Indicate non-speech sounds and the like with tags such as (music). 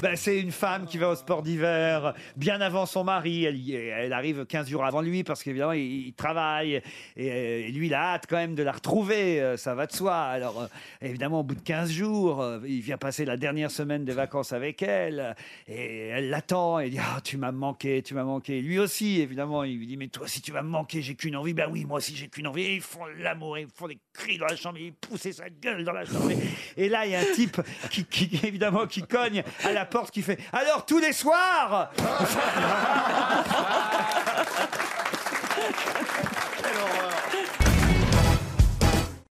Ben, c'est une femme qui va au sport d'hiver bien avant son mari. Elle, arrive 15 jours avant lui parce qu'évidemment, il, il travaille. Et, lui, il a hâte quand même de la retrouver. euh, Ça va de soi. Alors, euh, évidemment, au bout de 15 jours, euh, il vient passer la dernière semaine des vacances avec elle. Et elle l'attend. Et dit Ah, Tu m'as manqué, tu m'as manqué. Lui aussi, évidemment, il lui dit Mais toi aussi, tu vas me manquer. J'ai qu'une envie. Ben oui, moi aussi, j'ai qu'une envie. Ils font l'amour. Ils font des cris dans la chambre. Ils poussent sa gueule dans la chambre. Et là, il y a un type qui, qui, (laughs) évidemment, qui cogne à la Alors, tous les soirs (laughs)